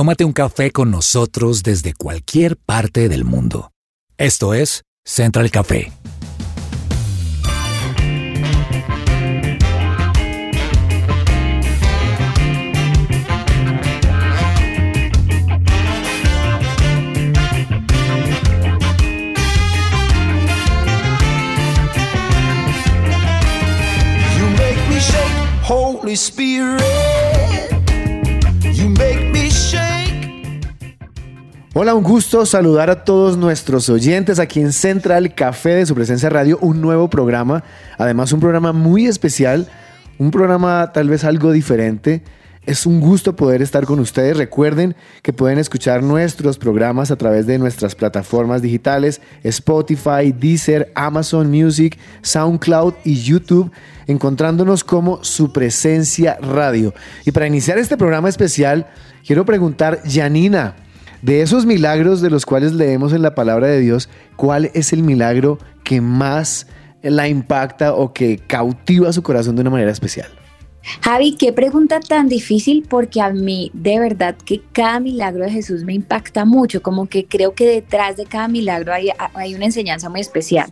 tómate un café con nosotros desde cualquier parte del mundo. Esto es Central Café. Holy Spirit, Hola, un gusto saludar a todos nuestros oyentes aquí en Central Café de su presencia radio, un nuevo programa, además un programa muy especial, un programa tal vez algo diferente es un gusto poder estar con ustedes. Recuerden que pueden escuchar nuestros programas a través de nuestras plataformas digitales Spotify, Deezer, Amazon Music, SoundCloud y YouTube, encontrándonos como su presencia radio. Y para iniciar este programa especial, quiero preguntar, Janina, de esos milagros de los cuales leemos en la palabra de Dios, ¿cuál es el milagro que más la impacta o que cautiva su corazón de una manera especial? Javi, qué pregunta tan difícil porque a mí de verdad que cada milagro de Jesús me impacta mucho, como que creo que detrás de cada milagro hay, hay una enseñanza muy especial.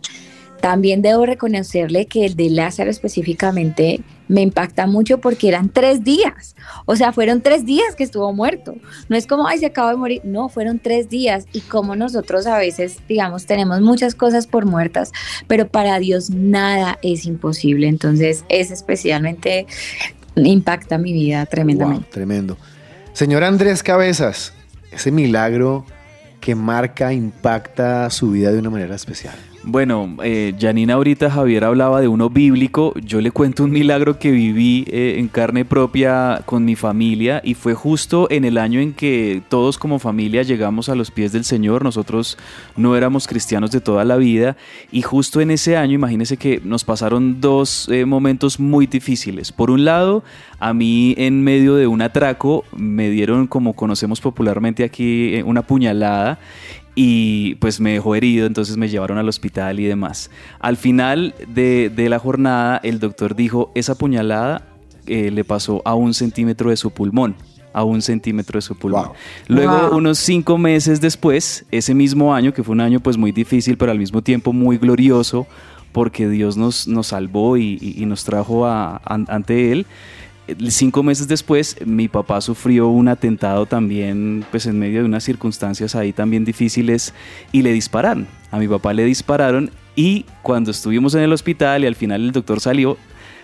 También debo reconocerle que el de Lázaro específicamente me impacta mucho porque eran tres días. O sea, fueron tres días que estuvo muerto. No es como, ay, se acaba de morir. No, fueron tres días. Y como nosotros a veces, digamos, tenemos muchas cosas por muertas, pero para Dios nada es imposible. Entonces, es especialmente impacta mi vida tremendamente. tremendo. Señor Andrés Cabezas, ese milagro que marca, impacta su vida de una manera especial. Bueno, eh, Janina ahorita Javier hablaba de uno bíblico, yo le cuento un milagro que viví eh, en carne propia con mi familia y fue justo en el año en que todos como familia llegamos a los pies del Señor, nosotros no éramos cristianos de toda la vida y justo en ese año imagínense que nos pasaron dos eh, momentos muy difíciles. Por un lado, a mí en medio de un atraco me dieron como conocemos popularmente aquí eh, una puñalada y pues me dejó herido, entonces me llevaron al hospital y demás. Al final de, la jornada, el doctor dijo, esa puñalada eh, le pasó a un centímetro de su pulmón a un centímetro de su pulmón. Luego, unos cinco meses después, ese mismo año, que fue un año pues muy difícil, pero al mismo tiempo muy glorioso, porque Dios nos, nos salvó y, nos trajo ante Él, cinco meses después, mi papá sufrió un atentado también, pues en medio de unas circunstancias ahí también difíciles y le dispararon. A mi papá le dispararon y cuando estuvimos en el hospital y al final el doctor salió,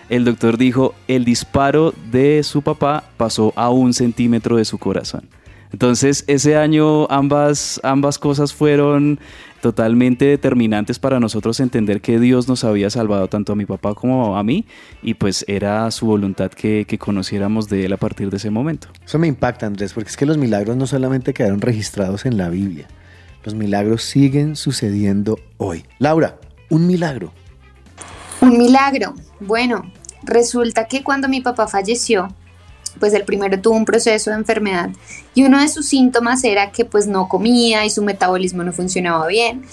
el doctor dijo, el disparo de su papá pasó a un centímetro de su corazón. Entonces, ese año ambas, ambas cosas fueron totalmente determinantes para nosotros entender que Dios nos había salvado tanto a mi papá como a mí y pues era su voluntad que, conociéramos de Él a partir de ese momento. Eso me impacta Andrés, porque es que los milagros no solamente quedaron registrados en la Biblia, los milagros siguen sucediendo hoy. Laura, un milagro. Un milagro. Bueno, resulta que cuando mi papá falleció, pues el primero tuvo un proceso de enfermedad y uno de sus síntomas era que pues no comía y su metabolismo no funcionaba bien.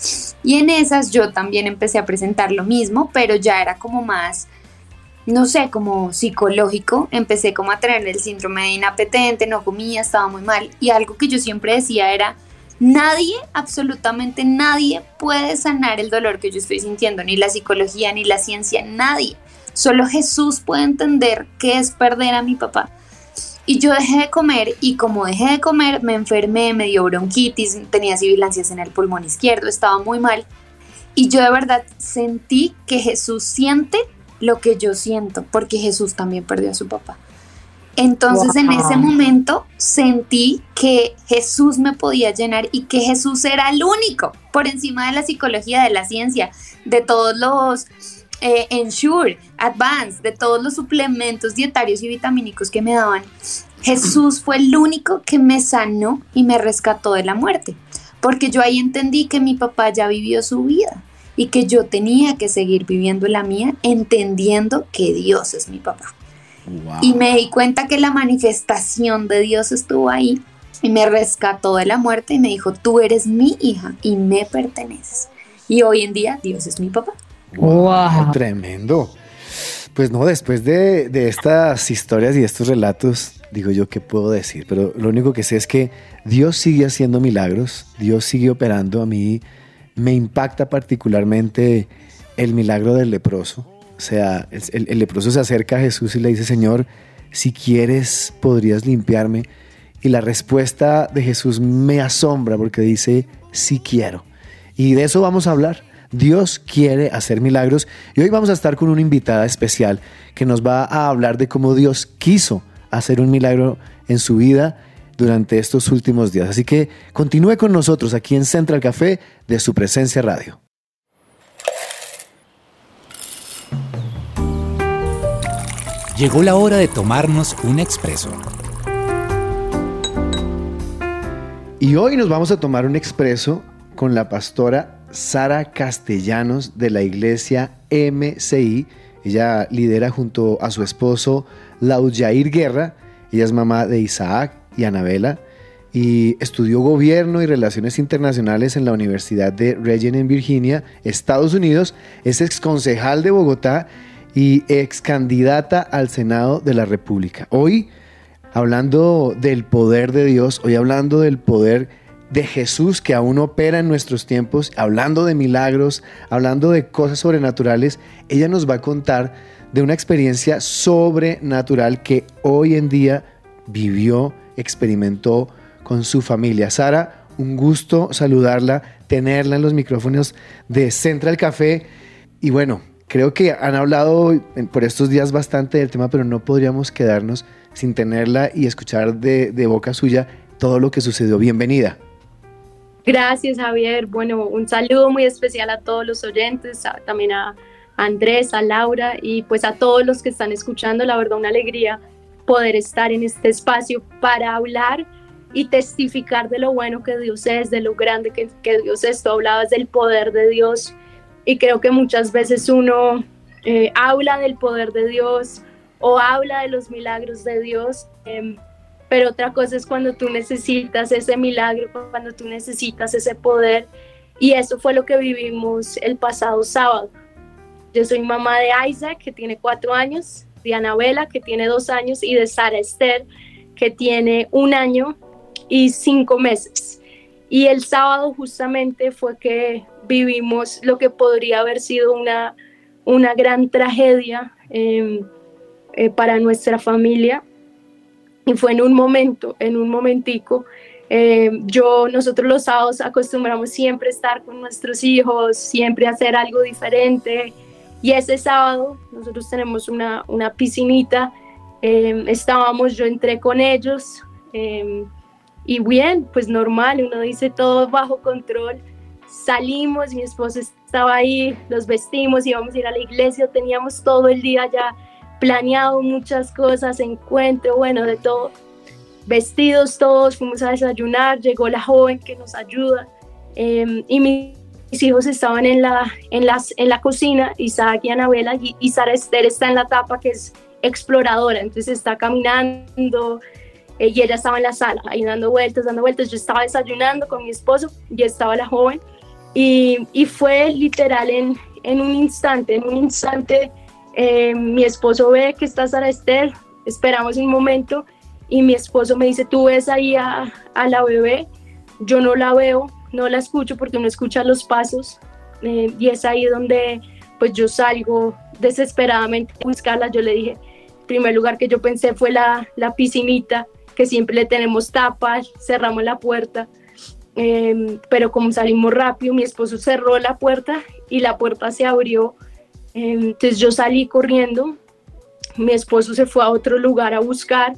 Y en esas yo también empecé a presentar lo mismo, pero ya era como más, no sé, como psicológico. Empecé como a tener el síndrome de inapetente, no comía, estaba muy mal. Y algo que yo siempre decía era, nadie, absolutamente nadie puede sanar el dolor que yo estoy sintiendo, ni la psicología, ni la ciencia, nadie. Solo Jesús puede entender qué es perder a mi papá. Y yo dejé de comer y como dejé de comer me enfermé, me dio bronquitis, tenía sibilancias en el pulmón izquierdo, estaba muy mal. Y yo de verdad sentí que Jesús siente lo que yo siento, porque Jesús también perdió a su papá. Entonces en ese momento sentí que Jesús me podía llenar y que Jesús era el único por encima de la psicología, de la ciencia, de todos los eh, Ensure, Advance, de todos los suplementos dietarios y vitamínicos que me daban, Jesús fue el único que me sanó y me rescató de la muerte. Porque yo ahí entendí que mi papá ya vivió su vida y que yo tenía que seguir viviendo la mía, entendiendo que Dios es mi papá. Y me di cuenta que la manifestación de Dios estuvo ahí y me rescató de la muerte y me dijo, tú eres mi hija y me perteneces. Y hoy en día Dios es mi papá. Wow, Tremendo. Pues no, después de, estas historias y estos relatos, digo yo, ¿qué puedo decir? Pero lo único que sé es que Dios sigue haciendo milagros, Dios sigue operando. A mí me impacta particularmente el milagro del leproso. O sea, el, el leproso se acerca a Jesús y le dice, Señor, si quieres, podrías limpiarme. Y la respuesta de Jesús me asombra porque dice, sí quiero. Y de eso vamos a hablar. Dios quiere hacer milagros y hoy vamos a estar con una invitada especial que nos va a hablar de cómo Dios quiso hacer un milagro en su vida durante estos últimos días. Así que continúe con nosotros aquí en Central Café de su presencia radio. Llegó la hora de tomarnos un expreso. Y hoy nos vamos a tomar un expreso con la pastora Sara Castellanos de la iglesia MCI. Ella lidera junto a su esposo Laudjair Guerra. Ella es mamá de Isaac y Anabela y estudió gobierno y relaciones internacionales en la Universidad de Regent en Virginia, Estados Unidos. Es ex concejal de Bogotá y ex candidata al Senado de la República. Hoy, hablando del poder de Dios, hoy hablando del poder de Jesús que aún opera en nuestros tiempos, hablando de milagros, hablando de cosas sobrenaturales, ella nos va a contar de una experiencia sobrenatural que hoy en día vivió, experimentó con su familia. Sara, un gusto saludarla, tenerla en los micrófonos de Central Café. Y bueno, creo que han hablado por estos días bastante del tema, pero no podríamos quedarnos sin tenerla y escuchar de, de boca suya todo lo que sucedió. Bienvenida. Gracias, Javier. Bueno, un saludo muy especial a todos los oyentes, también a Andrés, a Laura y pues a todos los que están escuchando. La verdad, una alegría poder estar en este espacio para hablar y testificar de lo bueno que Dios es, de lo grande que, que Dios es. Tú hablabas del poder de Dios y creo que muchas veces uno eh, habla del poder de Dios o habla de los milagros de Dios. Eh, pero otra cosa es cuando tú necesitas ese milagro, cuando tú necesitas ese poder. Y eso fue lo que vivimos el pasado sábado. Yo soy mamá de Isaac, que tiene cuatro años, de Anabela, que tiene dos años, y de Sara Esther, que tiene un año y cinco meses. Y el sábado justamente fue que vivimos lo que podría haber sido una, una gran tragedia eh, eh, para nuestra familia y fue en un momento, en un momentico. Eh, yo, nosotros los sábados acostumbramos siempre estar con nuestros hijos, siempre hacer algo diferente. Y ese sábado nosotros tenemos una, una piscinita, eh, estábamos, yo entré con ellos eh, y bien, pues normal, uno dice todo bajo control. Salimos, mi esposo estaba ahí, los vestimos, íbamos a ir a la iglesia, teníamos todo el día ya planeado muchas cosas, encuentro, bueno, de todo. Vestidos todos, fuimos a desayunar, llegó la joven que nos ayuda em, y mis hijos estaban en la, en, las, en la cocina, Isaac y Anabela, y, Sara Esther está en la tapa que es exploradora, entonces está caminando eh, y ella estaba en la sala, ahí dando vueltas, dando vueltas. Yo estaba desayunando con mi esposo y estaba la joven y, y fue literal en, en un instante, en un instante eh, mi esposo ve que está Sara Esther, esperamos un momento y mi esposo me dice, tú ves ahí a, la bebé, yo no la veo, no la escucho porque no escucha los pasos eh, y es ahí donde pues yo salgo desesperadamente a buscarla, yo le dije, el primer lugar que yo pensé fue la, la piscinita, que siempre le tenemos tapas, cerramos la puerta, eh, pero como salimos rápido, mi esposo cerró la puerta y la puerta se abrió entonces yo salí corriendo, mi esposo se fue a otro lugar a buscar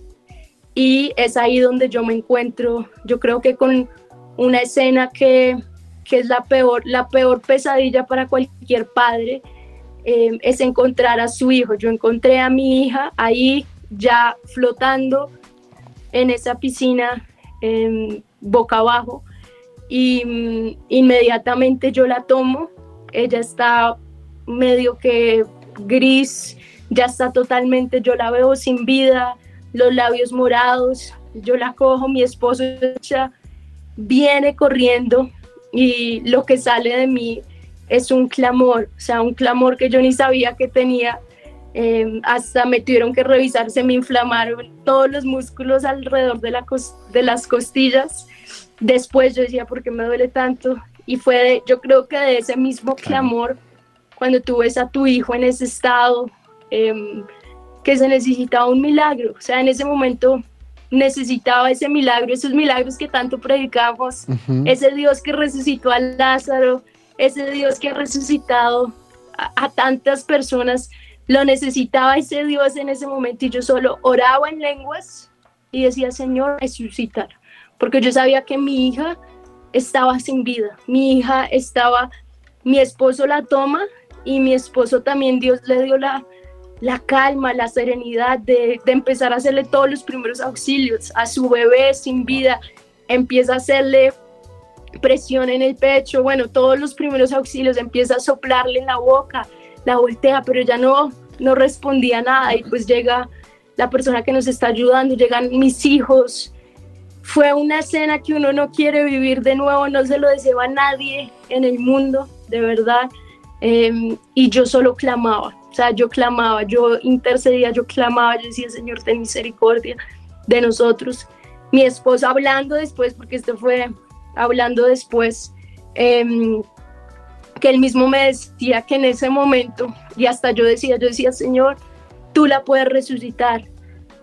y es ahí donde yo me encuentro, yo creo que con una escena que, que es la peor, la peor pesadilla para cualquier padre, em, es encontrar a su hijo. Yo encontré a mi hija ahí ya flotando en esa piscina em, boca abajo y mm, inmediatamente yo la tomo, ella está medio que gris, ya está totalmente, yo la veo sin vida, los labios morados, yo la cojo, mi esposo ya viene corriendo y lo que sale de mí es un clamor, o sea, un clamor que yo ni sabía que tenía. Em, hasta me tuvieron que revisar, se me inflamaron todos los músculos alrededor de, la de las costillas. Después yo decía, ¿por qué me duele tanto? Y fue, yo creo que de ese mismo clamor, cuando tú ves a tu hijo en ese estado, em, que se necesitaba un milagro. O sea, en ese momento necesitaba ese milagro, esos milagros que tanto predicamos, ese Dios que resucitó a Lázaro, ese Dios que ha resucitado a, tantas personas, lo necesitaba ese Dios en ese momento y yo solo oraba en lenguas y decía, Señor, resucitar, porque yo sabía que mi hija estaba sin vida, mi hija estaba, mi esposo la toma y mi esposo también Dios le dio la, la calma, la serenidad de, empezar a hacerle todos los primeros auxilios a su bebé sin vida, empieza a hacerle presión en el pecho, bueno, todos los primeros auxilios, empieza a soplarle en la boca, la voltea, pero ya no, no respondía nada y pues llega la persona que nos está ayudando, llegan mis hijos. Fue una escena que uno no quiere vivir de nuevo, no se lo deseo a nadie en el mundo, de verdad. Em, y yo solo clamaba, o sea, yo clamaba, yo intercedía, yo clamaba, yo decía, Señor, ten misericordia de nosotros. Mi esposa hablando después, porque esto fue hablando después, em, que él mismo me decía que en ese momento, y hasta yo decía, yo decía, Señor, tú la puedes resucitar,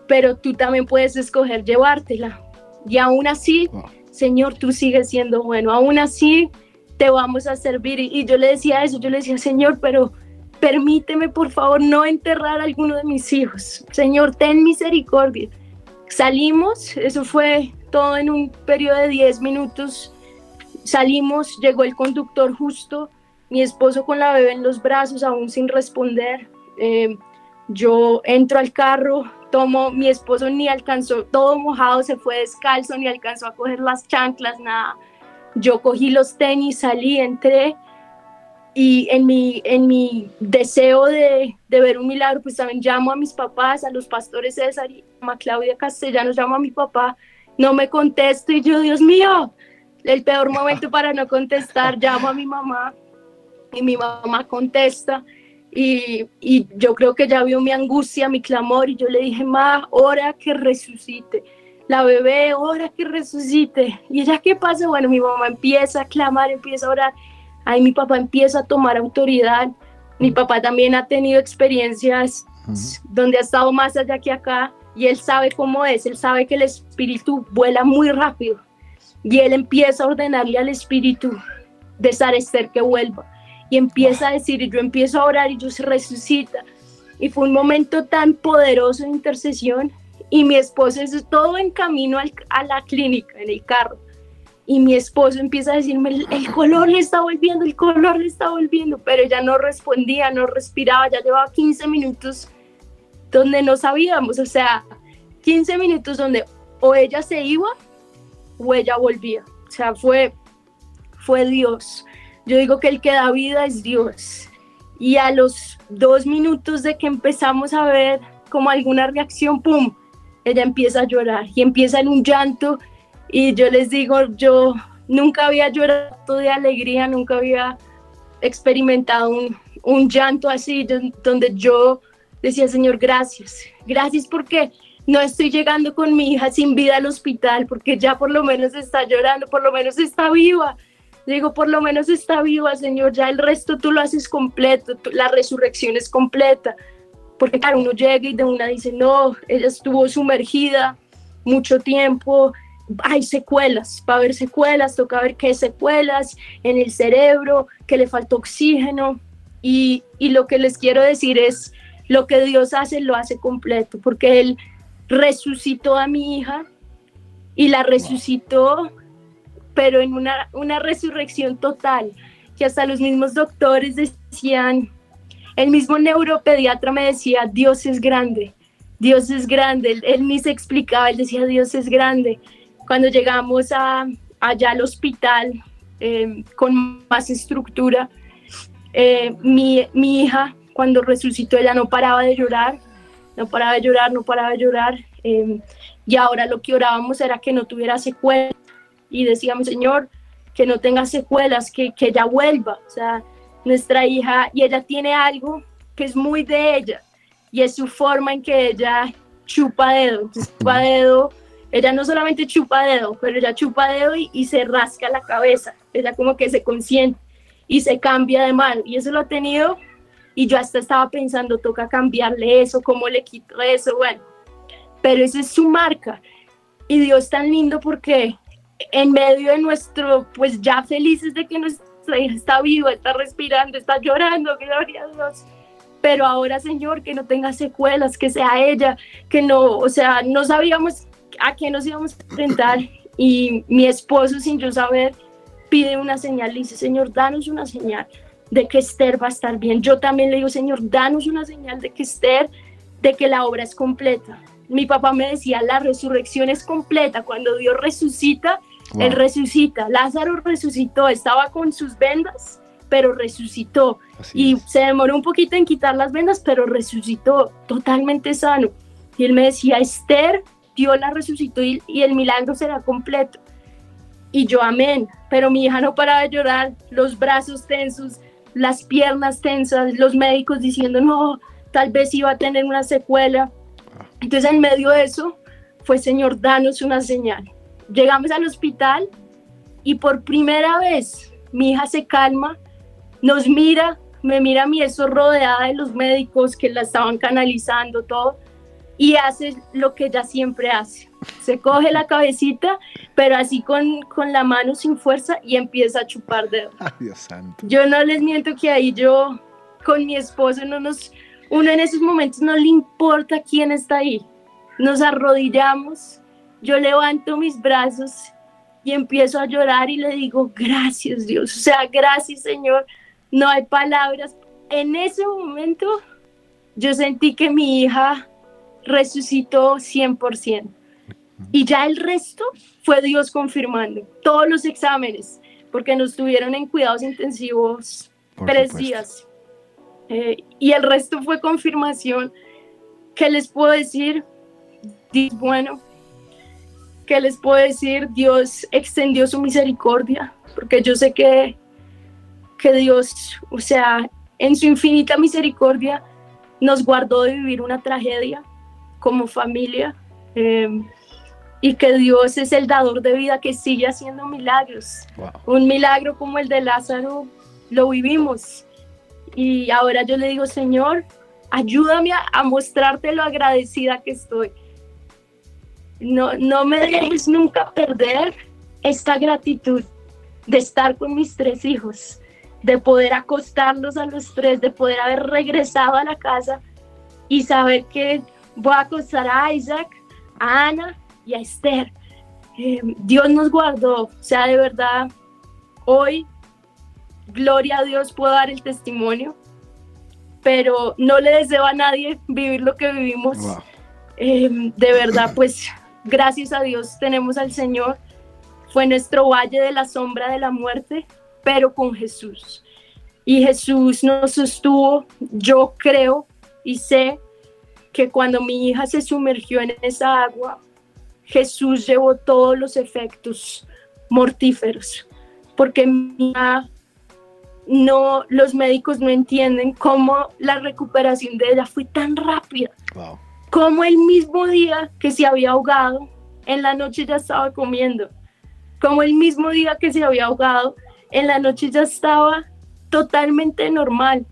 pero tú también puedes escoger llevártela. Y aún así, Señor, tú sigues siendo bueno, aún así te vamos a servir. Y, yo le decía eso, yo le decía, Señor, pero permíteme por favor no enterrar a alguno de mis hijos. Señor, ten misericordia. Salimos, eso fue todo en un periodo de 10 minutos. Salimos, llegó el conductor justo, mi esposo con la bebé en los brazos, aún sin responder. Eh, yo entro al carro, tomo, mi esposo ni alcanzó, todo mojado, se fue descalzo, ni alcanzó a coger las chanclas, nada. Yo cogí los tenis, salí, entré y en mi, en mi deseo de, de, ver un milagro, pues también llamo a mis papás, a los pastores César y a Claudia Castellanos, llamo a mi papá, no me contesto y yo, Dios mío, el peor momento para no contestar, llamo a mi mamá y mi mamá contesta y, y yo creo que ya vio mi angustia, mi clamor y yo le dije, ma, ora que resucite. La bebé, ora que resucite. ¿Y ella qué pasa? Bueno, mi mamá empieza a clamar, empieza a orar Ahí mi papá empieza a tomar autoridad. Mi mm. papá también ha tenido experiencias donde ha estado más allá que acá y él sabe cómo es, él sabe que el espíritu vuela muy rápido y él empieza a ordenarle al espíritu de Sarester que vuelva y empieza a decir, y yo empiezo a orar y yo se resucita. Y fue un momento tan poderoso de intercesión y mi esposo es todo en camino a la clínica, en el carro y mi esposo empieza a decirme, el, color le está volviendo, el color le está volviendo, pero ella no respondía, no respiraba, ya llevaba 15 minutos donde no sabíamos, o sea, 15 minutos donde o ella se iba o ella volvía, o sea, fue, fue Dios. Yo digo que el que da vida es Dios. Y a los dos minutos de que empezamos a ver como alguna reacción, ¡pum! Ella empieza a llorar y empieza en un llanto y yo les digo, yo nunca había llorado de alegría, nunca había experimentado un, un llanto así, donde yo decía, Señor, gracias, gracias porque no estoy llegando con mi hija sin vida al hospital, porque ya por lo menos está llorando, por lo menos está viva. Digo, por lo menos está viva, Señor, ya el resto tú lo haces completo, la resurrección es completa. Porque claro, uno llega y de una dice, no, ella estuvo sumergida mucho tiempo, hay secuelas, va a haber secuelas, toca ver qué secuelas en el cerebro, que le faltó oxígeno. Y, y lo que les quiero decir es, lo que Dios hace, lo hace completo, porque Él resucitó a mi hija y la resucitó, pero en una, una resurrección total, que hasta los mismos doctores decían, el mismo neuropediatra me decía, Dios es grande, Dios es grande, él, él ni se explicaba, él decía, Dios es grande. Cuando llegamos a, allá al hospital eh, con más estructura, eh, mi, mi, hija cuando resucitó ella no paraba de llorar, no paraba de llorar, no paraba de llorar. Eh, y ahora lo que orábamos era que no tuviera secuelas y decíamos, Señor, que no tenga secuelas, que, que ella vuelva. O sea, nuestra hija, y ella tiene algo que es muy de ella, y es su forma en que ella chupa dedo. Chupa dedo, ella no solamente chupa dedo, pero ella chupa dedo y, y se rasca la cabeza. Ella como que se consiente y se cambia de mano. Y eso lo ha tenido y yo hasta estaba pensando, toca cambiarle eso, cómo le quito eso, bueno. Pero esa es su marca. Y Dios tan lindo porque en medio de nuestro, pues ya felices de que hija está viva, está respirando, está llorando, gloria a Dios. Pero ahora, Señor, que no tenga secuelas, que sea ella, que no, o sea, no sabíamos a qué nos íbamos a enfrentar. Y mi esposo, sin yo saber, pide una señal, dice, Señor, danos una señal de que Esther va a estar bien. Yo también le digo, Señor, danos una señal de que Esther, de que la obra es completa. Mi papá me decía, la resurrección es completa. Cuando Dios resucita, Él resucita. Lázaro resucitó, estaba con sus vendas, pero resucitó. y se demoró un poquito en quitar las vendas, pero resucitó totalmente sano. Y él me decía, Esther, Dios la resucitó y, y el milagro será completo. Y yo, amén. Pero mi hija no paraba de llorar, los brazos tensos, las piernas tensas, los médicos diciendo, no, tal vez iba a tener una secuela. Entonces, en medio de eso, fue, Señor, danos una señal. Llegamos al hospital y por primera vez mi hija se calma, nos mira, me mira a mí, eso rodeada de los médicos que la estaban canalizando, todo, y hace lo que ella siempre hace. Se coge la cabecita, pero así con, con la mano sin fuerza y empieza a chupar dedos. Ay, Dios santo. Yo no les miento que ahí yo con mi esposo no nos, uno en esos momentos no le importa quién está ahí. Nos arrodillamos, yo levanto mis brazos y empiezo a llorar y le digo, gracias Dios, o sea, gracias Señor, no hay palabras. En ese momento yo sentí que mi hija resucitó 100%. Y ya el resto fue Dios confirmando todos los exámenes, porque nos tuvieron en cuidados intensivos tres días. Eh, y el resto fue confirmación. ¿Qué les puedo decir? Bueno. ¿Qué les puedo decir? Dios extendió su misericordia, porque yo sé que, que Dios, o sea, en su infinita misericordia, nos guardó de vivir una tragedia como familia eh, y que Dios es el dador de vida que sigue haciendo milagros. Un milagro como el de Lázaro lo vivimos y ahora yo le digo, Señor, ayúdame a, mostrarte lo agradecida que estoy. No, no me dejes nunca perder esta gratitud de estar con mis tres hijos, de poder acostarlos a los tres, de poder haber regresado a la casa y saber que voy a acostar a Isaac, a Ana y a Esther. Eh, Dios nos guardó, o sea, de verdad, hoy, gloria a Dios, puedo dar el testimonio, pero no le deseo a nadie vivir lo que vivimos. Eh, de verdad, pues, gracias a Dios tenemos al Señor. Fue nuestro valle de la sombra de la muerte, pero con Jesús. Y Jesús nos sostuvo, yo creo y sé que cuando mi hija se sumergió en esa agua, Jesús llevó todos los efectos mortíferos, porque no, los médicos no entienden cómo la recuperación de ella fue tan rápida. Como el mismo día que se había ahogado, en la noche ya estaba comiendo. Como el mismo día que se había ahogado, en la noche ya estaba totalmente normal.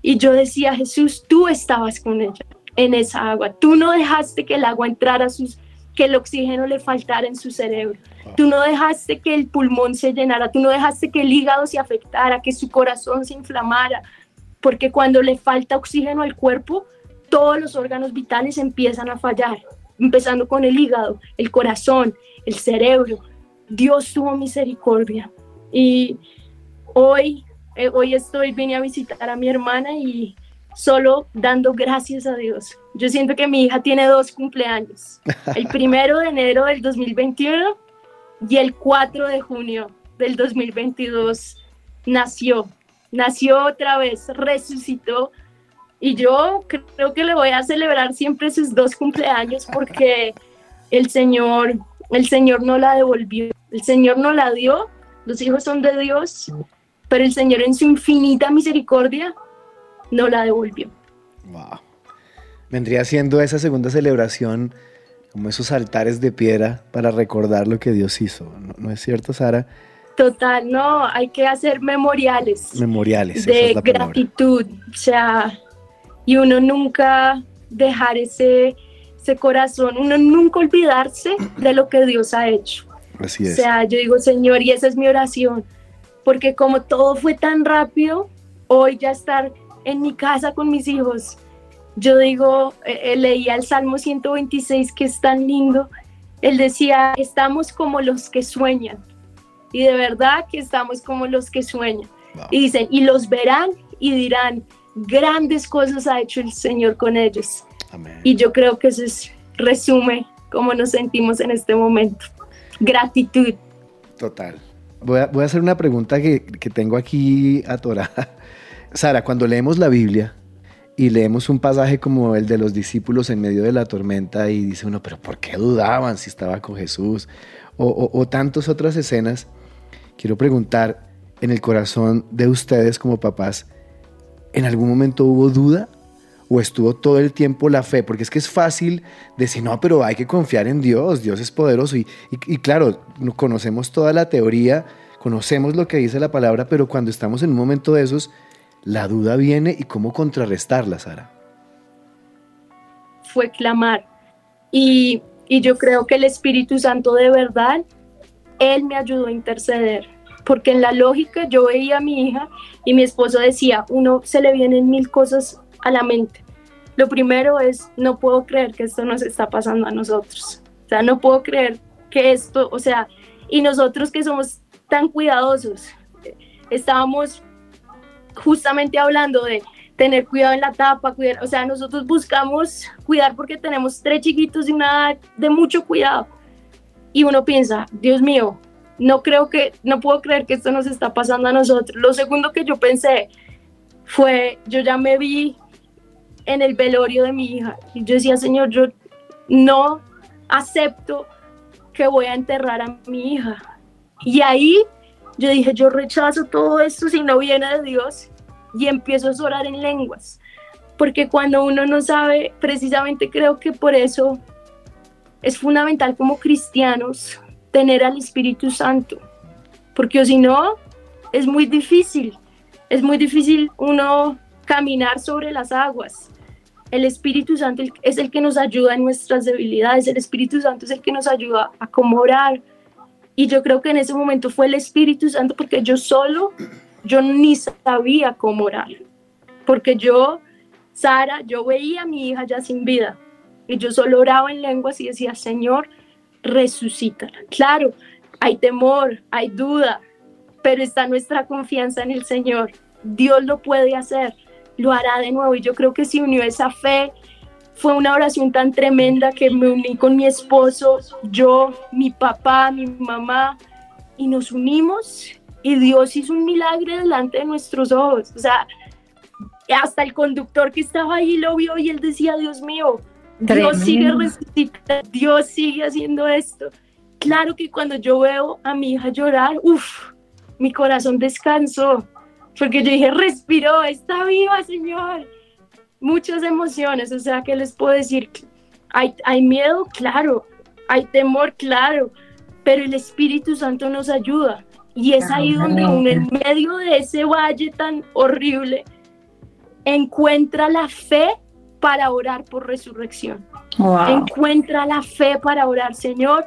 Y yo decía, Jesús, tú estabas con ella en esa agua. Tú no dejaste que el agua entrara a sus que el oxígeno le faltara en su cerebro. Tú no dejaste que el pulmón se llenara, tú no dejaste que el hígado se afectara, que su corazón se inflamara, porque cuando le falta oxígeno al cuerpo, todos los órganos vitales empiezan a fallar, empezando con el hígado, el corazón, el cerebro. Dios tuvo misericordia. Y hoy, eh, hoy estoy, vine a visitar a mi hermana y solo dando gracias a Dios. Yo siento que mi hija tiene dos cumpleaños, el primero de enero del 2021 y el 4 de junio del 2022 nació, nació otra vez, resucitó y yo creo que le voy a celebrar siempre sus dos cumpleaños porque el Señor, el Señor no la devolvió, el Señor no la dio, los hijos son de Dios, pero el Señor en su infinita misericordia no la devolvió. Vendría siendo esa segunda celebración como esos altares de piedra para recordar lo que Dios hizo. ¿No, es cierto, Sara? Total, no, hay que hacer memoriales. Memoriales. De gratitud, o sea, y uno nunca dejar ese, ese corazón, uno nunca olvidarse de lo que Dios ha hecho. Así es. O sea, yo digo, Señor, y esa es mi oración, porque como todo fue tan rápido, hoy ya estar en mi casa con mis hijos, yo digo, eh, eh, leía el Salmo 126 que es tan lindo, él decía, estamos como los que sueñan, y de verdad que estamos como los que sueñan. Y dicen, y los verán y dirán, grandes cosas ha hecho el Señor con ellos. Y yo creo que eso es, resume cómo nos sentimos en este momento. Gratitud. Total. Voy a, hacer una pregunta que, que tengo aquí atorada. Sara, cuando leemos la Biblia y leemos un pasaje como el de los discípulos en medio de la tormenta y dice uno, pero ¿por qué dudaban si estaba con Jesús? O, o tantas otras escenas, quiero preguntar, en el corazón de ustedes como papás, ¿en algún momento hubo duda? ¿O estuvo todo el tiempo la fe? Porque es que es fácil decir, no, pero hay que confiar en Dios, Dios es poderoso. Y, claro, conocemos toda la teoría, conocemos lo que dice la palabra, pero cuando estamos en un momento de esos, la duda viene y cómo contrarrestarla, Sara. Fue clamar. Y, yo creo que el Espíritu Santo de verdad, Él me ayudó a interceder. Porque en la lógica yo veía a mi hija y mi esposo decía, uno se le vienen mil cosas a la mente. Lo primero es, no puedo creer que esto nos está pasando a nosotros. O sea, no puedo creer que esto, o sea, y nosotros que somos tan cuidadosos, estábamos justamente hablando de tener cuidado en la tapa, cuidar, o sea, nosotros buscamos cuidar porque tenemos tres chiquitos de una de mucho cuidado. Y uno piensa, Dios mío, no creo que, no puedo creer que esto nos está pasando a nosotros. Lo segundo que yo pensé fue, yo ya me vi en el velorio de mi hija y yo decía, Señor, yo no acepto que voy a enterrar a mi hija. Y ahí yo dije, yo rechazo todo esto si no viene de Dios y empiezo a orar en lenguas. Porque cuando uno no sabe, precisamente creo que por eso es fundamental como cristianos tener al Espíritu Santo. Porque si no, es muy difícil. Es muy difícil uno caminar sobre las aguas. El Espíritu Santo es el que nos ayuda en nuestras debilidades. El Espíritu Santo es el que nos ayuda a cómo orar, y yo creo que en ese momento fue el Espíritu Santo porque yo solo, yo ni sabía cómo orar. Porque yo, Sara, yo veía a mi hija ya sin vida. Y yo solo oraba en lenguas y decía, Señor, resucítala. Claro, hay temor, hay duda, pero está nuestra confianza en el Señor. Dios lo puede hacer, lo hará de nuevo. Y yo creo que si unió esa fe fue una oración tan tremenda que me uní con mi esposo, yo, mi papá, mi mamá, y nos unimos y Dios hizo un milagro delante de nuestros ojos. O sea, hasta el conductor que estaba ahí lo vio y él decía, Dios mío, Dios sigue resucitando, Dios sigue haciendo esto. Claro que cuando yo veo a mi hija llorar, uff, mi corazón descansó, porque yo dije, respiró, está viva, Señor muchas emociones, o sea, ¿qué les puedo decir? Hay, hay miedo, claro, hay temor, claro, pero el Espíritu Santo nos ayuda. Y es ahí donde en medio de ese valle tan horrible encuentra la fe para orar por resurrección. Encuentra la fe para orar, Señor,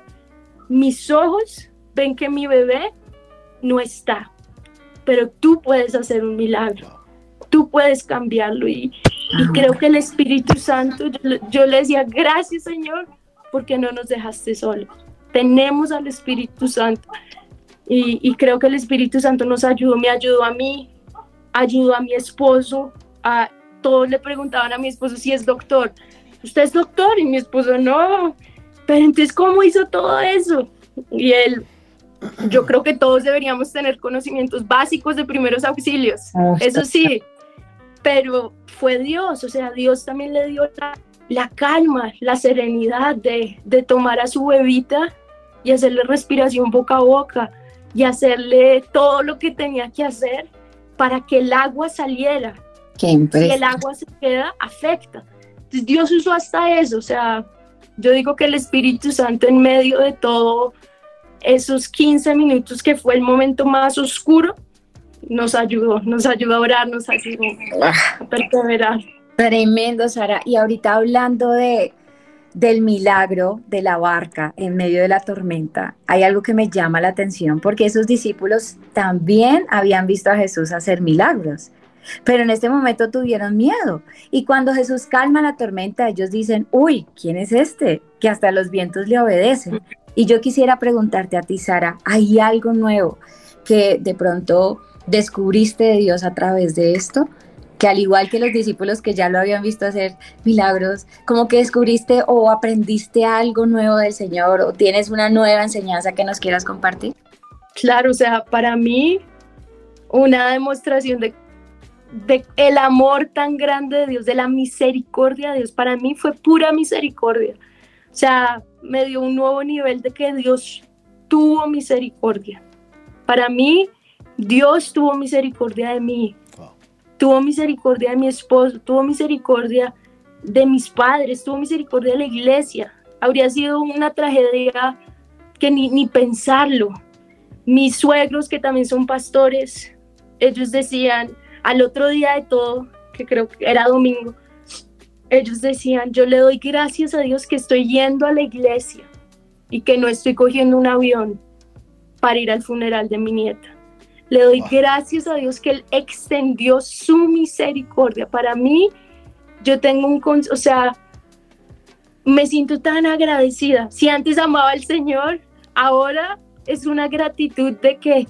mis ojos ven que mi bebé no está, pero tú puedes hacer un milagro, tú puedes cambiarlo y, y creo que el Espíritu Santo, yo, le decía, gracias Señor, porque no nos dejaste solos. Tenemos al Espíritu Santo. Y, creo que el Espíritu Santo nos ayudó, me ayudó a mí, ayudó a mi esposo. A, todos le preguntaban a mi esposo si es doctor. ¿Usted es doctor? Y mi esposo, no. Pero entonces, ¿cómo hizo todo eso? Y él, yo creo que todos deberíamos tener conocimientos básicos de primeros auxilios. Ah, eso sí, pero fue Dios, o sea, Dios también le dio la, calma, la serenidad de, de, tomar a su bebita y hacerle respiración boca a boca y hacerle todo lo que tenía que hacer para que el agua saliera. Qué si el agua se queda, afecta. Dios usó hasta eso, o sea, yo digo que el Espíritu Santo en medio de todo esos 15 minutos que fue el momento más oscuro, nos ayudó, nos ayudó a orar, nos ayudó a perseverar. Tremendo, Sara. Y ahorita hablando de, del milagro de la barca en medio de la tormenta, hay algo que me llama la atención porque esos discípulos también habían visto a Jesús hacer milagros, pero en este momento tuvieron miedo. Y cuando Jesús calma la tormenta, ellos dicen, uy, ¿quién es este? Que hasta los vientos le obedecen. Y yo quisiera preguntarte a ti, Sara, ¿hay algo nuevo que de pronto descubriste de Dios a través de esto? Que al igual que los discípulos que ya lo habían visto hacer milagros, como que descubriste o aprendiste algo nuevo del Señor o tienes una nueva enseñanza que nos quieras compartir? Claro, o sea, para mí una demostración de, de el amor tan grande de Dios, de la misericordia de Dios, para mí fue pura misericordia. O sea, me dio un nuevo nivel de que Dios tuvo misericordia. Para mí, Dios tuvo misericordia de mí, tuvo misericordia de mi esposo, tuvo misericordia de mis padres, tuvo misericordia de la iglesia. Habría sido una tragedia que ni, ni pensarlo. Mis suegros, que también son pastores, ellos decían al otro día de todo, que creo que era domingo, ellos decían, yo le doy gracias a Dios que estoy yendo a la iglesia y que no estoy cogiendo un avión para ir al funeral de mi nieta. Le doy gracias a Dios que Él extendió su misericordia. Para mí, yo tengo un, o sea, me siento tan agradecida. Si antes amaba al Señor, ahora es una gratitud de que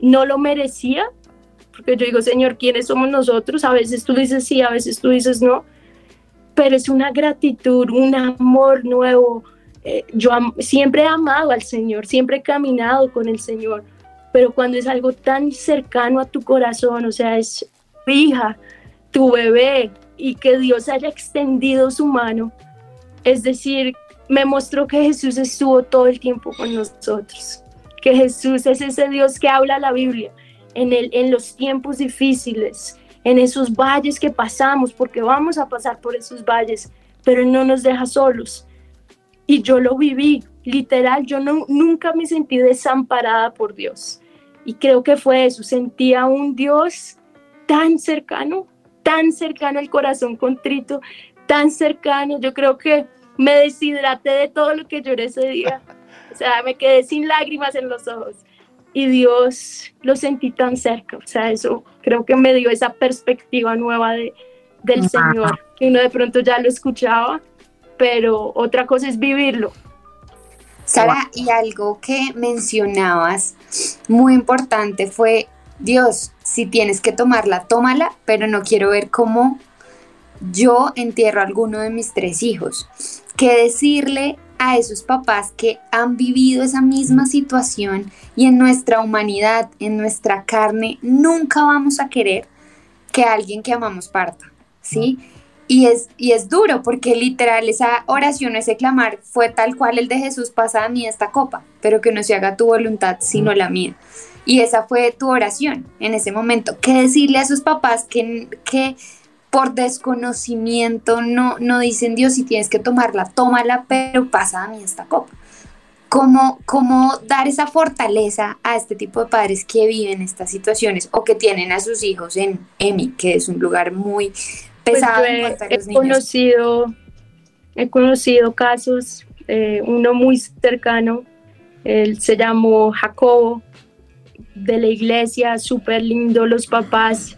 no lo merecía, porque yo digo, Señor, ¿quiénes somos nosotros? A veces tú dices sí, a veces tú dices no pero es una gratitud, un amor nuevo. Eh, yo siempre he amado al Señor, siempre he caminado con el Señor, pero cuando es algo tan cercano a tu corazón, o sea, es tu hija, tu bebé, y que Dios haya extendido su mano, es decir, me mostró que Jesús estuvo todo el tiempo con nosotros, que Jesús es ese Dios que habla la Biblia en, el, en los tiempos difíciles, en esos valles que pasamos, porque vamos a pasar por esos valles, pero Él no nos deja solos. Y yo lo viví, literal, yo no, nunca me sentí desamparada por Dios. Y creo que fue eso, sentía un Dios tan cercano, tan cercano al corazón contrito, tan cercano. Yo creo que me deshidraté de todo lo que lloré ese día. O sea, me quedé sin lágrimas en los ojos y Dios lo sentí tan cerca. O sea, eso creo que me dio esa perspectiva nueva de, del Señor, que uno de pronto ya lo escuchaba, pero otra cosa es vivirlo. Sara, y algo que mencionabas muy importante fue, Dios, si tienes que tomarla, tómala, pero no quiero ver cómo yo entierro a alguno de mis tres hijos. ¿Qué decirle a esos papás que han vivido esa misma situación y en nuestra humanidad, en nuestra carne, nunca vamos a querer que alguien que amamos parta, ¿sí? Y es, y es duro porque literal esa oración, ese clamar fue tal cual el de Jesús, pasa a mí esta copa, pero que no se haga tu voluntad sino la mía. Y esa fue tu oración en ese momento. ¿Qué decirle a esos papás que, que por desconocimiento no, no dicen, Dios, si tienes que tomarla, tómala, pero pasa a mí esta copa. ¿Cómo, ¿Cómo dar esa fortaleza a este tipo de padres que viven estas situaciones o que tienen a sus hijos en EMI, que es un lugar muy pues pesado? Pues he, conocido, he conocido casos, eh, uno muy cercano, él se llamó Jacobo, de la iglesia, súper lindo, los papás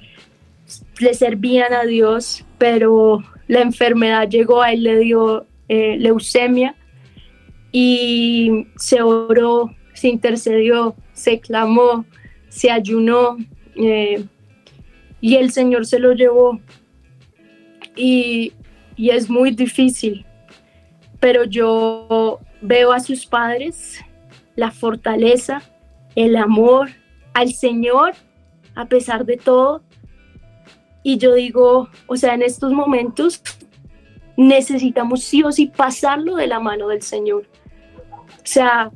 le servían a Dios, pero la enfermedad llegó, a él le dio eh, leucemia y se oró, se intercedió, se clamó, se ayunó eh, y el Señor se lo llevó. Y, y es muy difícil, pero yo veo a sus padres la fortaleza, el amor al Señor, a pesar de todo, y yo digo, o sea, en estos momentos necesitamos sí o sí pasarlo de la mano del Señor. O sea,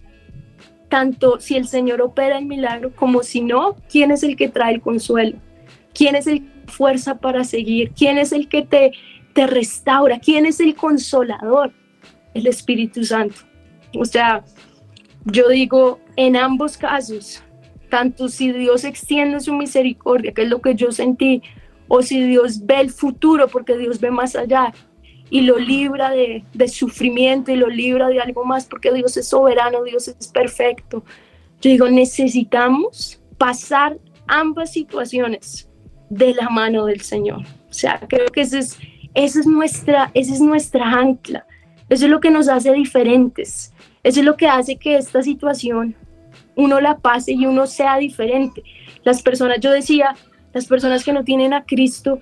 tanto si el Señor opera el milagro como si no, ¿quién es el que trae el consuelo? ¿Quién es el fuerza para seguir? ¿Quién es el que te te restaura. ¿Quién es el consolador? El Espíritu Santo. O sea, yo digo, en ambos casos, tanto si Dios extiende su misericordia, que es lo que yo sentí, o si Dios ve el futuro, porque Dios ve más allá y lo libra de, de sufrimiento y lo libra de algo más, porque Dios es soberano, Dios es perfecto. Yo digo, necesitamos pasar ambas situaciones de la mano del Señor. O sea, creo que esa es, esa es, nuestra, esa es nuestra ancla. Eso es lo que nos hace diferentes. Eso es lo que hace que esta situación uno la pase y uno sea diferente. Las personas, yo decía, las personas que no tienen a Cristo,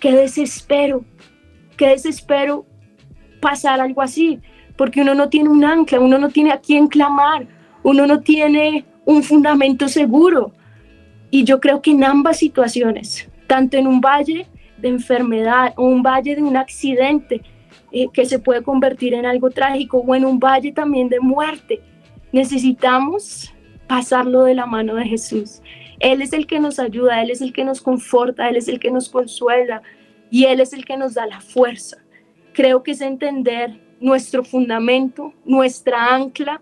qué desespero, qué desespero pasar algo así, porque uno no tiene un ancla, uno no tiene a quién clamar, uno no tiene un fundamento seguro. Y yo creo que en ambas situaciones, tanto en un valle de enfermedad o un valle de un accidente eh, que se puede convertir en algo trágico o en un valle también de muerte, necesitamos pasarlo de la mano de Jesús. Él es el que nos ayuda, Él es el que nos conforta, Él es el que nos consuela y Él es el que nos da la fuerza. Creo que es entender nuestro fundamento, nuestra ancla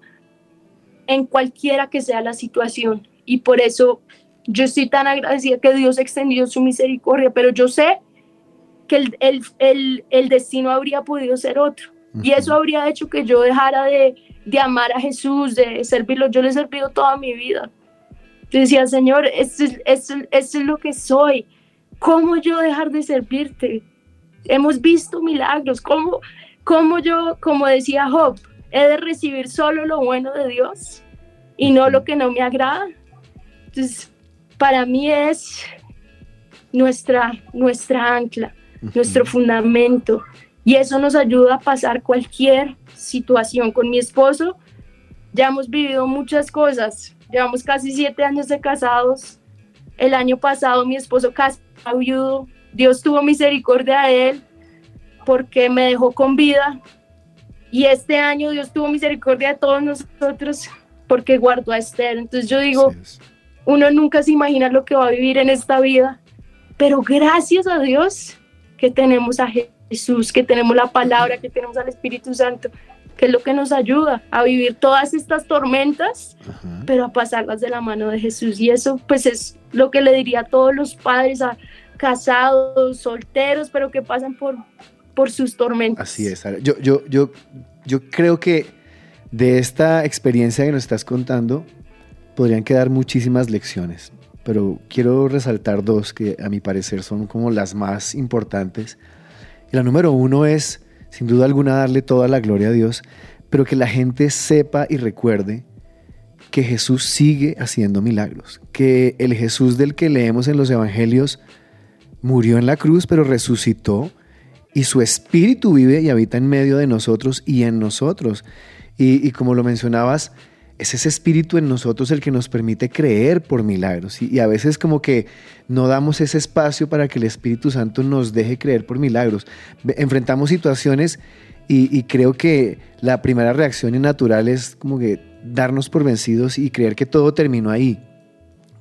en cualquiera que sea la situación. Y por eso yo estoy tan agradecida que Dios extendió su misericordia, pero yo sé que el, destino habría podido ser otro. Y eso habría hecho que yo dejara de, amar a Jesús, de servirlo. Yo le he servido toda mi vida. Yo decía, Señor, esto es, es lo que soy. ¿Cómo yo dejar de servirte? Hemos visto milagros. ¿Cómo, ¿Cómo yo, como decía Job, he de recibir solo lo bueno de Dios y no lo que no me agrada? Entonces, para mí es nuestra, nuestra ancla, nuestro fundamento. Y eso nos ayuda a pasar cualquier situación. Con mi esposo ya hemos vivido muchas cosas. Llevamos casi siete años de casados. El año pasado mi esposo casi viudo. Dios tuvo misericordia de él porque me dejó con vida. Y este año Dios tuvo misericordia de todos nosotros porque guardó a Esther. Entonces yo digo, uno nunca se imagina lo que va a vivir en esta vida, pero gracias a Dios que tenemos a Jesús, que tenemos la palabra, que tenemos al Espíritu Santo, que es lo que nos ayuda a vivir todas estas tormentas, pero a pasarlas de la mano de Jesús. Y eso pues es lo que le diría a todos los padres, a casados, solteros, pero que pasan por, por sus tormentas. Así es, Yo, yo, yo, yo creo que de esta experiencia que nos estás contando, podrían quedar muchísimas lecciones, pero quiero resaltar dos que a mi parecer son como las más importantes. la número uno es, sin duda alguna, darle toda la gloria a Dios, pero que la gente sepa y recuerde que Jesús sigue haciendo milagros, que el Jesús del que leemos en los evangelios murió en la cruz, pero resucitó y su espíritu vive y habita en medio de nosotros y en nosotros. Y, y como lo mencionabas, es ese espíritu en nosotros el que nos permite creer por milagros. Y, a veces como que no damos ese espacio para que el Espíritu Santo nos deje creer por milagros. Enfrentamos situaciones y, creo que la primera reacción natural es como que darnos por vencidos y creer que todo terminó ahí.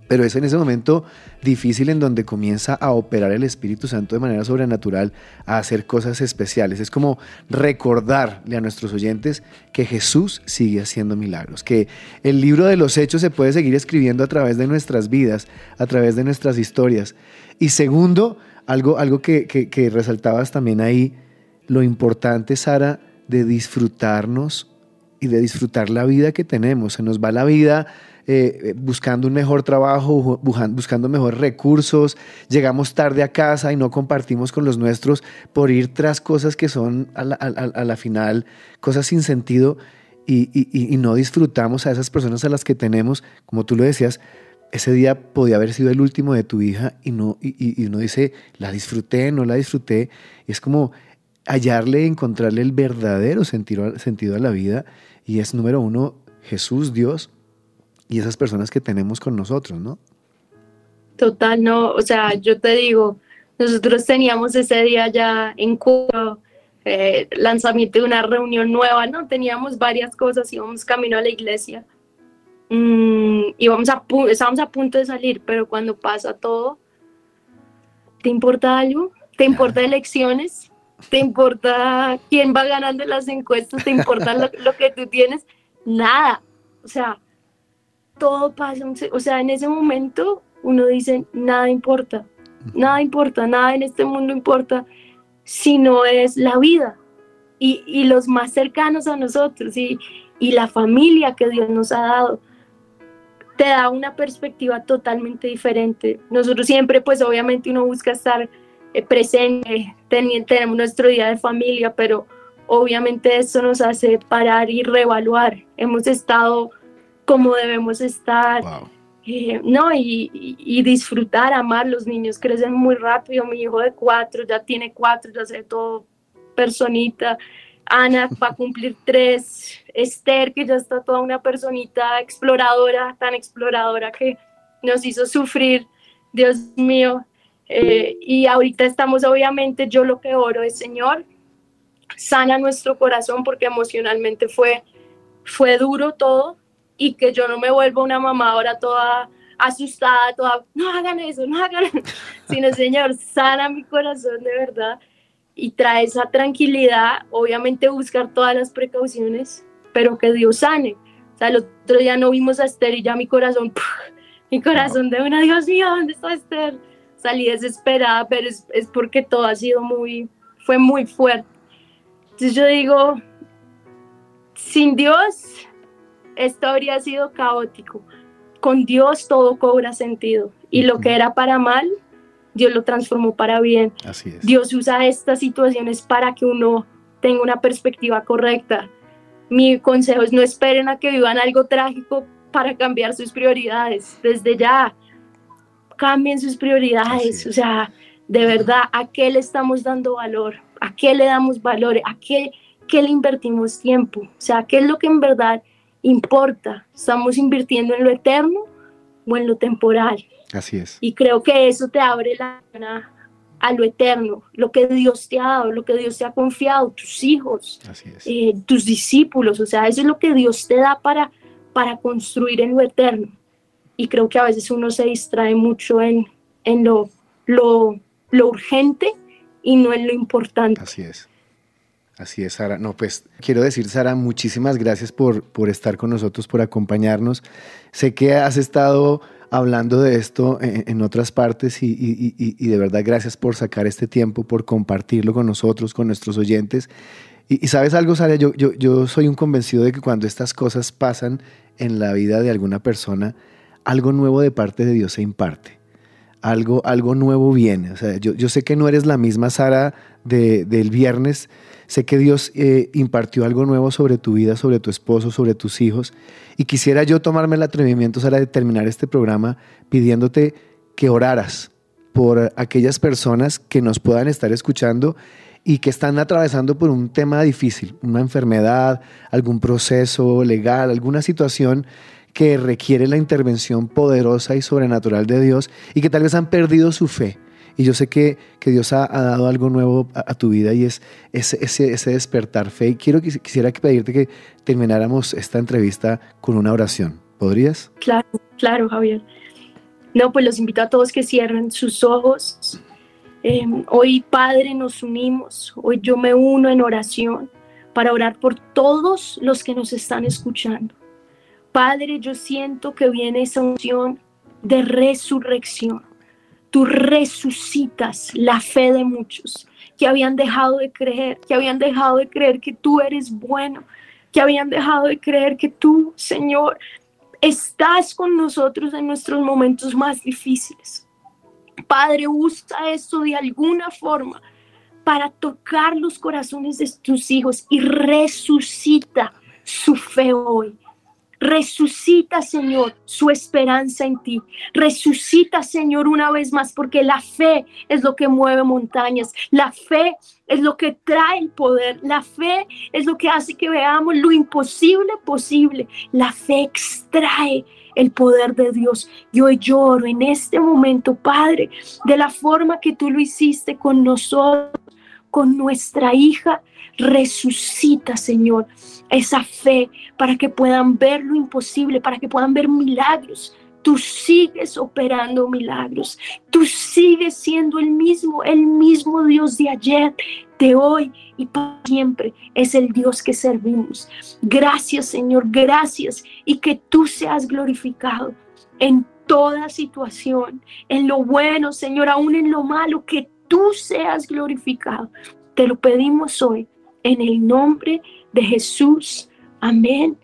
Pero es en ese momento difícil en donde comienza a operar el Espíritu Santo de manera sobrenatural, a hacer cosas especiales. Es como recordarle a nuestros oyentes que Jesús sigue haciendo milagros, que el libro de los hechos se puede seguir escribiendo a través de nuestras vidas, a través de nuestras historias. Y segundo, algo, algo que, que resaltabas también ahí, lo importante, Sara, de disfrutarnos y de disfrutar la vida que tenemos. Se nos va la vida eh, buscando un mejor trabajo, buscando mejores recursos, llegamos tarde a casa y no compartimos con los nuestros por ir tras cosas que son a la, final cosas sin sentido y, no disfrutamos a esas personas a las que tenemos, como tú lo decías, ese día podía haber sido el último de tu hija y, no, y, uno dice, la disfruté, no la disfruté, y es como hallarle, encontrarle el verdadero sentido, sentido a la vida. Y es número uno, Jesús, Dios, y esas personas que tenemos con nosotros, ¿no? Total, no, o sea, yo te digo, nosotros teníamos ese día ya en Cuba, eh, lanzamiento de una reunión nueva, ¿no? Teníamos varias cosas, íbamos camino a la iglesia, mm, íbamos a, estábamos a punto de salir, pero cuando pasa todo, ¿te importa algo? ¿Te importa elecciones? te importa quién va ganando las encuestas, te importa lo, que tú tienes, nada. O sea, todo pasa, o sea, en ese momento uno dice, nada importa, nada importa, nada en este mundo importa, si no es la vida y, y los más cercanos a nosotros y, y la familia que Dios nos ha dado te da una perspectiva totalmente diferente. Nosotros siempre, pues obviamente uno busca estar eh, presente, tenemos nuestro día de familia, pero obviamente eso nos hace parar y reevaluar. Hemos estado como debemos estar, eh, ¿no? Y, y, disfrutar, amar. Los niños crecen muy rápido. Mi hijo de cuatro ya tiene cuatro, ya sé todo personita. Ana va a cumplir tres, Esther, que ya está toda una personita exploradora, tan exploradora que nos hizo sufrir, Dios mío. Eh, y ahorita estamos, obviamente, yo lo que oro es, Señor, sana nuestro corazón porque emocionalmente fue, fue duro todo y que yo no me vuelva una mamá ahora toda asustada, toda, no hagan eso, no hagan, sino Señor, sana mi corazón de verdad y trae esa tranquilidad, obviamente buscar todas las precauciones, pero que Dios sane. O sea, el otro día no vimos a Esther y ya mi corazón, mi corazón de una, Dios mío, ¿dónde está Esther? Salí desesperada, pero es, es porque todo ha sido muy, fue muy fuerte. Entonces yo digo, sin Dios, esto habría sido caótico. Con Dios todo cobra sentido. Y lo que era para mal, Dios lo transformó para bien. Así es. Dios usa estas situaciones para que uno tenga una perspectiva correcta. Mi consejo es no esperen a que vivan algo trágico para cambiar sus prioridades. Desde ya, cambien sus prioridades. O sea, de verdad, ¿a qué le estamos dando valor? ¿A qué le damos valor? ¿A qué, qué le invertimos tiempo? O sea, ¿qué es lo que en verdad importa? ¿Estamos invirtiendo en lo eterno o en lo temporal? Así es. Y creo que eso te abre la a lo eterno, lo que Dios te ha dado, lo que Dios te ha confiado, tus hijos, eh, tus discípulos, o sea, eso es lo que Dios te da para, para construir en lo eterno. Y creo que a veces uno se distrae mucho en, en lo, lo, lo urgente y no en lo importante. Así es. Así es, Sara. No, pues quiero decir, Sara, muchísimas gracias por, por estar con nosotros, por acompañarnos. Sé que has estado hablando de esto en, otras partes y, de verdad gracias por sacar este tiempo, por compartirlo con nosotros, con nuestros oyentes. Y, sabes algo, Sara, yo, yo, soy un convencido de que cuando estas cosas pasan en la vida de alguna persona, algo nuevo de parte de Dios se imparte. Algo, algo nuevo viene. O sea, yo, yo sé que no eres la misma Sara de, del viernes, Sé que Dios eh, impartió algo nuevo sobre tu vida, sobre tu esposo, sobre tus hijos. Y quisiera yo tomarme el atrevimiento, Sara, de terminar este programa pidiéndote que oraras por aquellas personas que nos puedan estar escuchando y que están atravesando por un tema difícil, una enfermedad, algún proceso legal, alguna situación que requiere la intervención poderosa y sobrenatural de Dios y que tal vez han perdido su fe y yo sé que, que Dios ha, dado algo nuevo a, tu vida y es ese, despertar fe. Quiero, quisiera pedirte que termináramos esta entrevista con una oración. ¿Podrías? Claro, claro, Javier. No, pues los invito a todos que cierren sus ojos. Em, hoy, Padre, nos unimos. Hoy yo me uno en oración para orar por todos los que nos están escuchando. Padre, yo siento que viene esa unción de resurrección tú resucitas la fe de muchos que habían dejado de creer, que habían dejado de creer que tú eres bueno, que habían dejado de creer que tú, Señor, estás con nosotros en nuestros momentos más difíciles. Padre, usa esto de alguna forma para tocar los corazones de tus hijos y resucita su fe hoy. Resucita, Señor, su esperanza en ti. Resucita, Señor, una vez más, porque la fe es lo que mueve montañas. La fe es lo que trae el poder. La fe es lo que hace que veamos lo imposible posible. La fe extrae el poder de Dios. Yo lloro en este momento, Padre, de la forma que tú lo hiciste con nosotros, con nuestra hija Resucita, Señor, esa fe para que puedan ver lo imposible, para que puedan ver milagros tú sigues operando milagros, tú sigues siendo el mismo, el mismo Dios de ayer, de hoy y para siempre. Es el Dios que servimos. Gracias Señor, gracias y que tú seas glorificado en toda situación, en lo bueno, Señor, aún en lo malo, que tú seas glorificado. Te lo pedimos hoy en el nombre de Jesús. Amén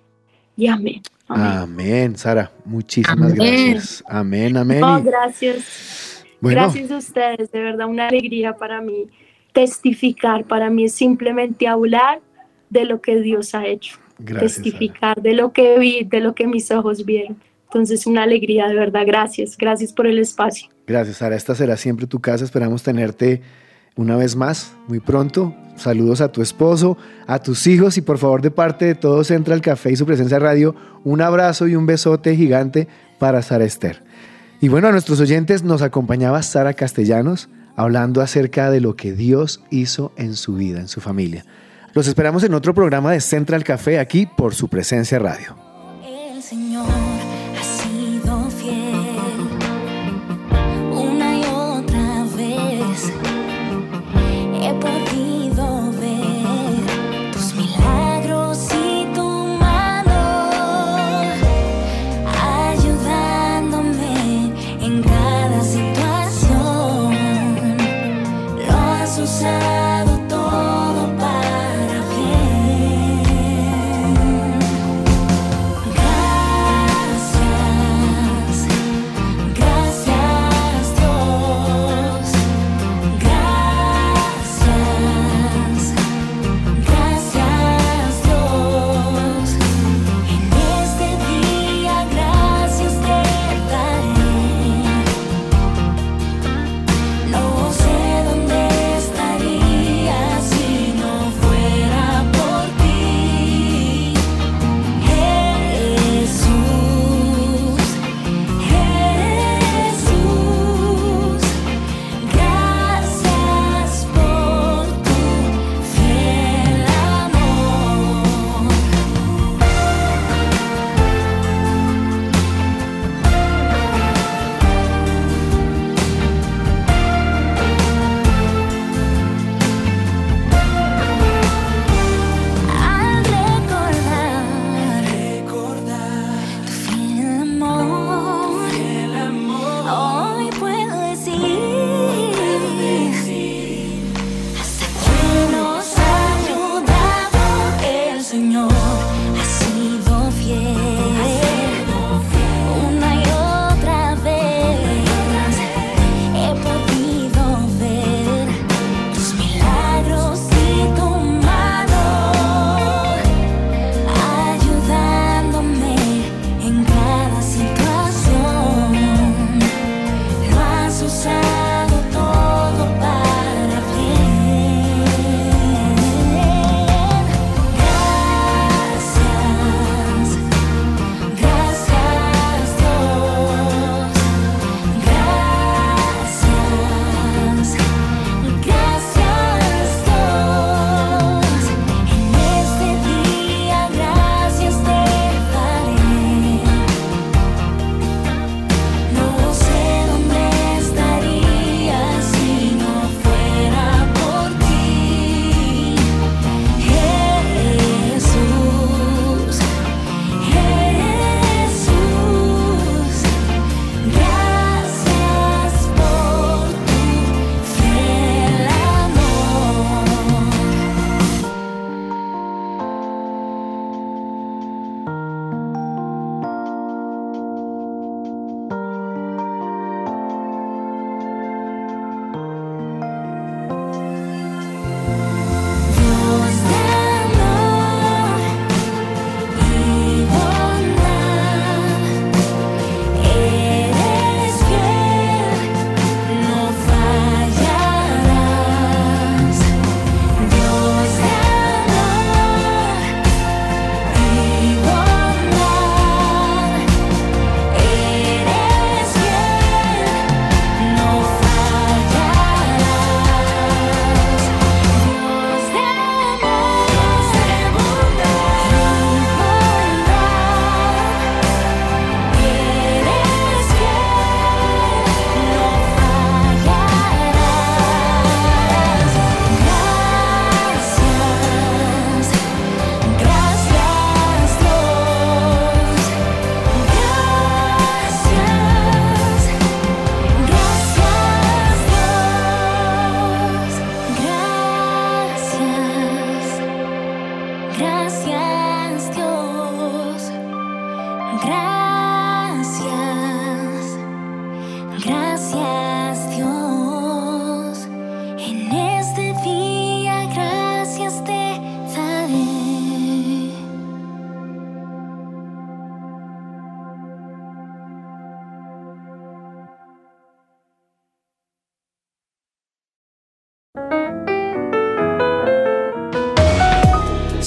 y amén. Amén, Sara. Muchísimas gracias. Amén, amén. gracias. Gracias a ustedes, de verdad, una alegría para mí testificar. Para mí es simplemente hablar de lo que Dios ha hecho. testificar de lo que vi, de lo que mis ojos vieron. Entonces, una alegría, de verdad. Gracias. Gracias por el espacio. Gracias, Sara. Esta será siempre tu casa. Esperamos tenerte una vez más muy pronto. Saludos a tu esposo, a tus hijos y por favor de parte de todos Central Café y su presencia radio, un abrazo y un besote gigante para Sara Esther. Y bueno, a nuestros oyentes nos acompañaba Sara Castellanos hablando acerca de lo que Dios hizo en su vida, en su familia. Los esperamos en otro programa de Central Café aquí por su presencia radio. El Señor.